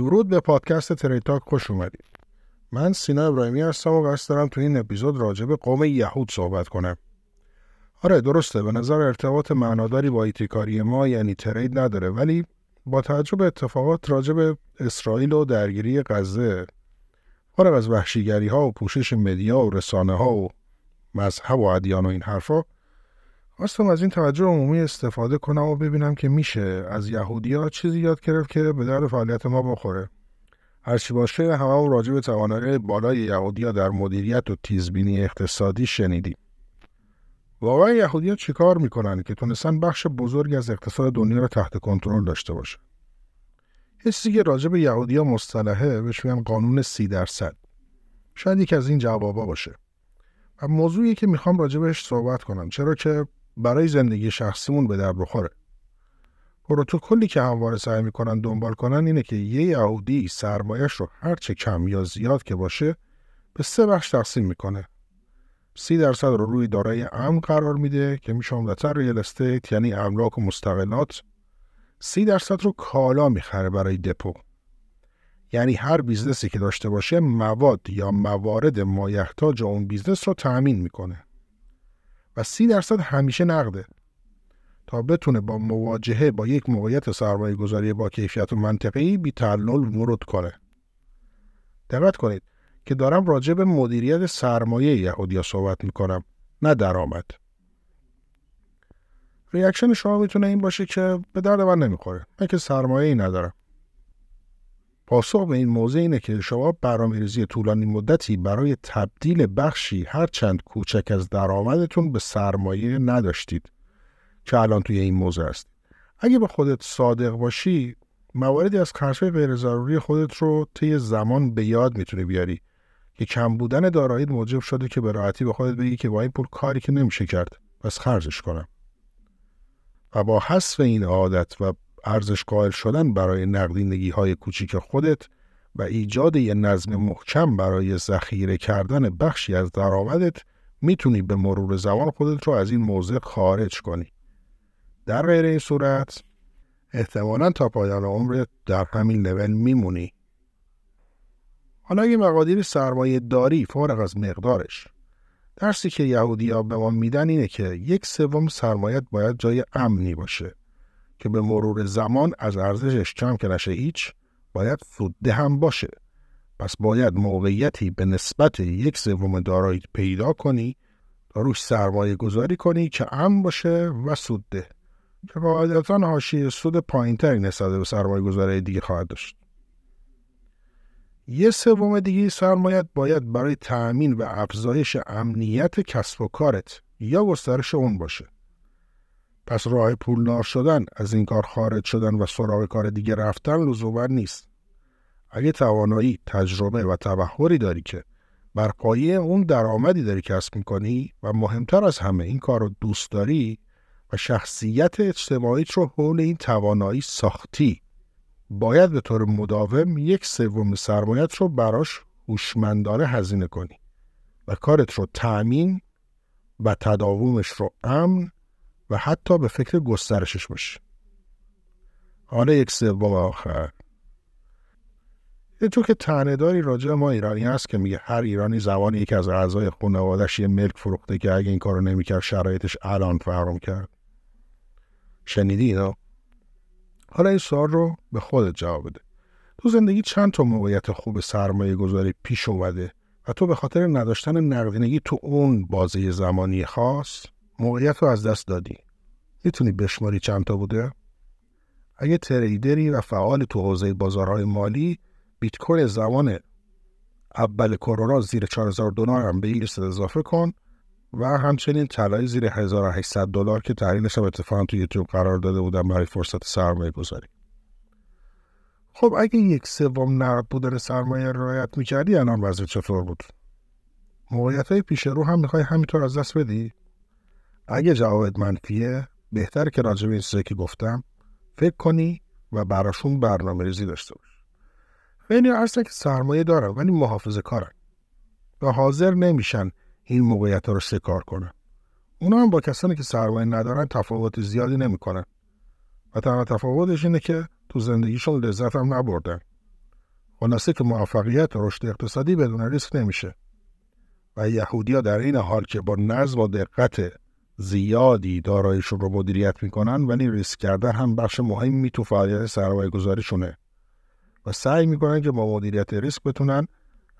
درود به پادکست ترید تاک خوش اومدید. من سینا ابراهیمی هستم و قصد دارم تو این اپیزود راجع به قوم یهود صحبت کنم. آره درسته به نظر ارتباط معناداری با ایتیکاری ما یعنی ترید نداره ولی با توجه به اتفاقات راجع به اسرائیل و درگیری غزه فارغ از وحشیگری ها و پوشش مدیا و رسانه ها و مذهب و ادیان و این حرفا خواستم از این توجه عمومی استفاده کنم و ببینم که میشه از یهودیا چیزی یاد گرفت که به درد فعالیت ما بخوره. هرچی باشه همه و راجع به توانایی بالای یهودیا در مدیریت و تیزبینی اقتصادی شنیدیم. واقعا یهودیا چیکار می‌کنن که تونستن بخش بزرگی از اقتصاد دنیا رو تحت کنترل داشته باشه؟ چیزی که راجع به یهودیا مصطلحه بهش میگن قانون سی درصد. شاید یکی از این جوابا باشه. و موضوعی که می‌خوام راجع بهش صحبت کنم چرا که برای زندگی شخصیمون به در بخوره. پروتکلی که همواره سعی می‌کنن دنبال کنن اینه که یه یهودی سرمایش رو هرچه کم یا زیاد که باشه به سه بخش تقسیم می‌کنه. سی درصد رو روی دارایی امن قرار میده که میشه عمدتا real estate یعنی املاک و مستقلات. سی درصد رو کالا می‌خره برای دپو. یعنی هر business ی که داشته باشه مواد یا موارد مایحتاج اون business رو تأمین می‌کنه. و سی درصد همیشه نقده. تا بتونه با مواجهه با یک موقعیت سرمایه گذاری با کیفیت و منطقی بی تعلل ورود کنه. دقت کنید که دارم راجع به مدیریت سرمایه یهودیا صحبت می‌کنم نه درآمد. reaction شما می‌تونه این باشه که به درد من نمی‌خوره. من که سرمایه ای ندارم. پاسخ به این موضوع اینه که شما برنامه‌ریزی طولانی مدتی برای تبدیل بخشی هر چند کوچک از درآمدتون به سرمایه نداشتید که الان توی این موضوع است اگه به خودت صادق باشی مواردی از خرجهای غیر ضروری خودت رو طی زمان به یاد می‌تونی بیاری که کم بودن دارایی موجب شده که به راحتی به خودت بگی که با این پول کاری که نمیشه کرد پس خرجش کنم. و با حذف این عادت و ارزش قائل شدن برای نقدینگی های کوچیک خودت و ایجاد یه نظم محکم برای ذخیره کردن بخشی از درآمدت می‌تونی به مرور زمان خودت رو از این موضع خارج کنی. در غیر این صورت احتمالا تا پایان عمرت در همین لول میمونی. حالا اگه مقادیر سرمایه داری فارغ از مقدارش درسی که یهودی به ما میدن اینه که یک سوم سرمایت باید جای امنی باشه که به مرور زمان از ارزشش کم که نشه هیچ باید سوده هم باشه. پس باید موقعیتی به نسبت یک سوم دارایی پیدا کنی تا روش سرمایه گذاری کنی که امن باشه و سوده که قاعدتا حاشیه سود پایینتری نسبت به سرمایه گذاری دیگه خواهد داشت. یه سوم دیگه سرمایت باید برای تأمین و افزایش امنیت کسب و کارت یا گسترش اون باشه. پس راه پولدار شدن از این کار خارج شدن و سراغ کار دیگه رفتن لزوما نیست. اگه توانایی تجربه و تبهری داری که بر پایه اون درآمدی داری کسب می‌کنی و مهمتر از همه این کار رو دوست داری و شخصیت اجتماعیت رو حول این توانایی ساختی باید به طور مداوم یک سوم سرمایت رو براش هوشمندانه هزینه کنی و کارت رو تأمین و تداومش رو امن و حتی به فکر گسترشش باشی حالا یک سوم آخر. یه تو که تنهداری راجع ما ایرانی هست که میگه هر ایرانی زبان یکی از اعضای خانوادش یه ملک فروخته که اگه این کارو نمی‌کرد شرایطش الان فرام کرد. شنیدی اینا حالا این سوال رو به خودت جواب بده. تو زندگی چند تا موقعیت خوب سرمایه گذاری پیش اومده و تو به خاطر نداشتن نقدینگی تو اون بازه زمانی خاص موقعیت رو از دست دادی. می‌تونی بشماری چند تا بوده؟ اگه تریدری و فعال تو حوزه بازارهای مالی بیت کوین زمان اول کرونا زیر 4000 دلار هم به این اضافه کن و همچنین طلای زیر 1800 دلار که تحلیلش هم اتفاقا تو یوتیوب قرار داده بودم برای فرصت سرمایه گذاری. خب اگه یک سوم نقد بودن سرمایه رعایت می‌کردی الان وضع چطور بود؟ موقعیت های پیش رو هم می‌خوای همینطور از دست بدی؟ اگه جوابت منفیه بهتر که راجع به این که گفتم فکر کنی و براشون برنامه ریزی داشته باش. خیلی هستن که سرمایه دارن ولی محافظه کارن و حاضر نمیشن این موقعیت ها رو شکار کنن. اونا هم با کسانی که سرمایه ندارن تفاوت زیادی نمی‌کنن. و تنها تفاوتش اینه که تو زندگیشون لذت هم نبردن. خلاصه که موفقیت رشد اقتصادی بدون ریسک نمیشه. و یهودیا در این حال که با نظم و دقت زیادی دارایشون رو مدیریت می‌کنن ولی ریسک کردن هم بخش مهمی تو فعالیت سرمایه گذاریشونه و سعی می‌کنن که با مدیریت ریسک بتونن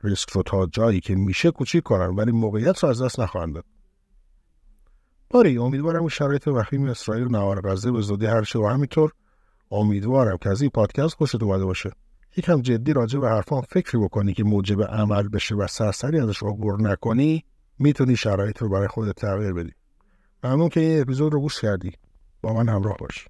ریسک رو تا جایی که میشه کوچیک کنن ولی موقعیت رو از دست نخواهند داد. باری امیدوارم شرایط وخیم اسرائیل نوار غزه به زودی هر و همینطور امیدوارم که از این پادکست خوشت اومده باشه. یکم جدی راجع به حرفان فکری بکنی که موجب عمل بشه و سرسری ازش عبور نکنی می‌تونی شرایط رو برای خودت تغییر بدی. ممنون که این اپیزود رو گوش کردی. با من همراه باش.